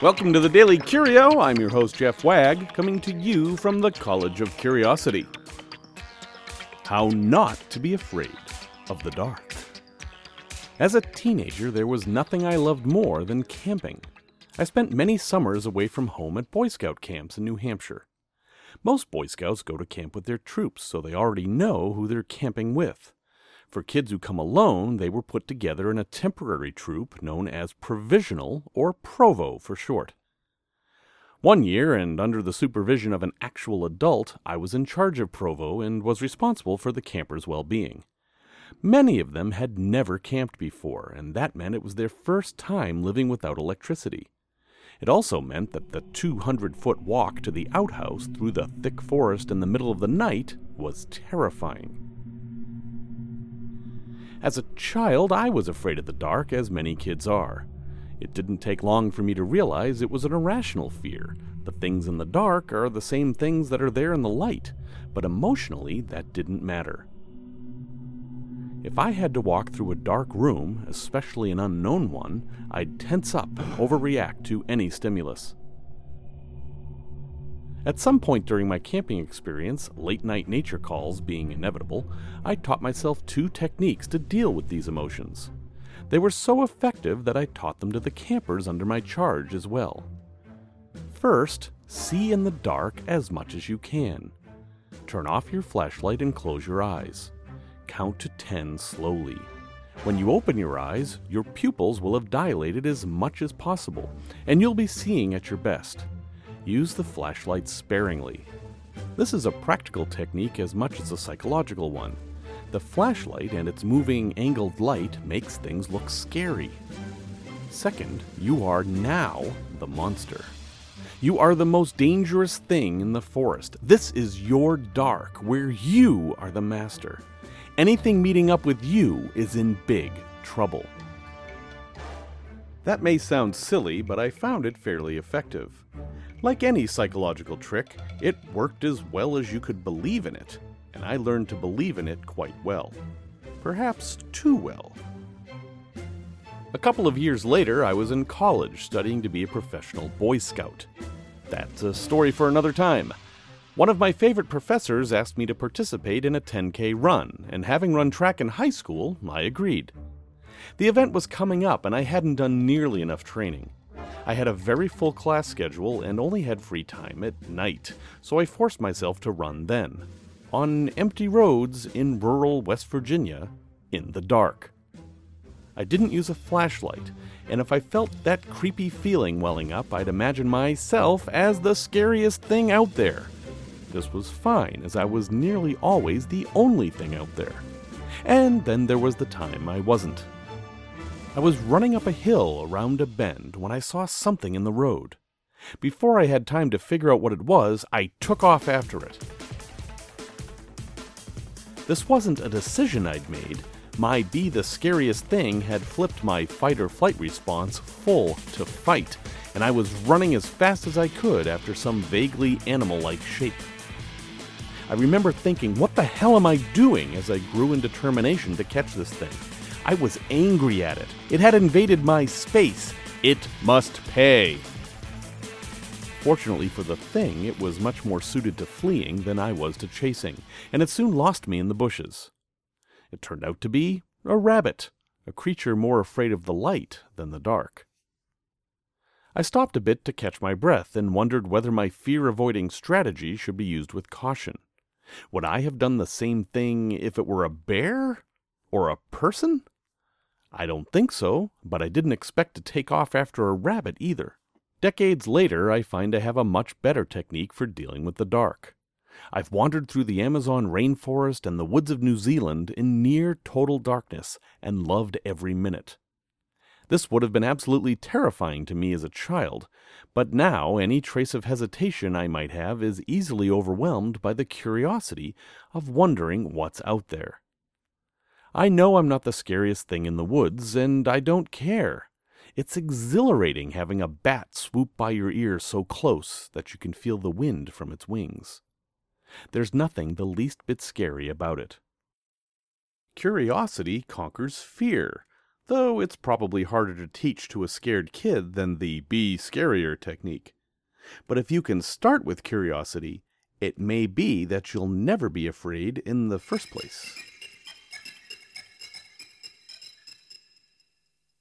Welcome to the Daily Curio. I'm your host, Jeff Wagg, coming to you from the College of Curiosity. How not to be afraid of the dark. As a teenager, there was nothing I loved more than camping. I spent many summers away from home at Boy Scout camps in New Hampshire. Most Boy Scouts go to camp with their troops, so they already know who they're camping with. For kids who come alone, they were put together in a temporary troop known as Provisional, or Provo for short. One year, and under the supervision of an actual adult, I was in charge of Provo and was responsible for the campers' well being. Many of them had never camped before, and that meant it was their first time living without electricity. It also meant that the 200 foot walk to the outhouse through the thick forest in the middle of the night was terrifying. As a child, I was afraid of the dark, as many kids are. It didn't take long for me to realize it was an irrational fear. The things in the dark are the same things that are there in the light, but emotionally, that didn't matter. If I had to walk through a dark room, especially an unknown one, I'd tense up and overreact to any stimulus. At some point during my camping experience, late night nature calls being inevitable, I taught myself two techniques to deal with these emotions. They were so effective that I taught them to the campers under my charge as well. First, see in the dark as much as you can. Turn off your flashlight and close your eyes. Count to 10 slowly. When you open your eyes, your pupils will have dilated as much as possible, and you'll be seeing at your best use the flashlight sparingly. This is a practical technique as much as a psychological one. The flashlight and its moving angled light makes things look scary. Second, you are now the monster. You are the most dangerous thing in the forest. This is your dark, where you are the master. Anything meeting up with you is in big trouble. That may sound silly, but I found it fairly effective. Like any psychological trick, it worked as well as you could believe in it, and I learned to believe in it quite well. Perhaps too well. A couple of years later, I was in college studying to be a professional Boy Scout. That's a story for another time. One of my favorite professors asked me to participate in a 10K run, and having run track in high school, I agreed. The event was coming up, and I hadn't done nearly enough training. I had a very full class schedule and only had free time at night, so I forced myself to run then. On empty roads in rural West Virginia, in the dark. I didn't use a flashlight, and if I felt that creepy feeling welling up, I'd imagine myself as the scariest thing out there. This was fine, as I was nearly always the only thing out there. And then there was the time I wasn't. I was running up a hill around a bend when I saw something in the road. Before I had time to figure out what it was, I took off after it. This wasn't a decision I'd made. My be the scariest thing had flipped my fight or flight response full to fight, and I was running as fast as I could after some vaguely animal like shape. I remember thinking, what the hell am I doing as I grew in determination to catch this thing? I was angry at it. It had invaded my space. It must pay. Fortunately for the thing, it was much more suited to fleeing than I was to chasing, and it soon lost me in the bushes. It turned out to be a rabbit, a creature more afraid of the light than the dark. I stopped a bit to catch my breath and wondered whether my fear avoiding strategy should be used with caution. Would I have done the same thing if it were a bear? Or a person? I don't think so, but I didn't expect to take off after a rabbit either. Decades later, I find I have a much better technique for dealing with the dark. I've wandered through the Amazon rainforest and the woods of New Zealand in near total darkness and loved every minute. This would have been absolutely terrifying to me as a child, but now any trace of hesitation I might have is easily overwhelmed by the curiosity of wondering what's out there. I know I'm not the scariest thing in the woods, and I don't care. It's exhilarating having a bat swoop by your ear so close that you can feel the wind from its wings. There's nothing the least bit scary about it. Curiosity conquers fear. though it's probably harder to teach to a scared kid than the be scarier technique. But if you can start with curiosity, it may be that you'll never be afraid in the first place.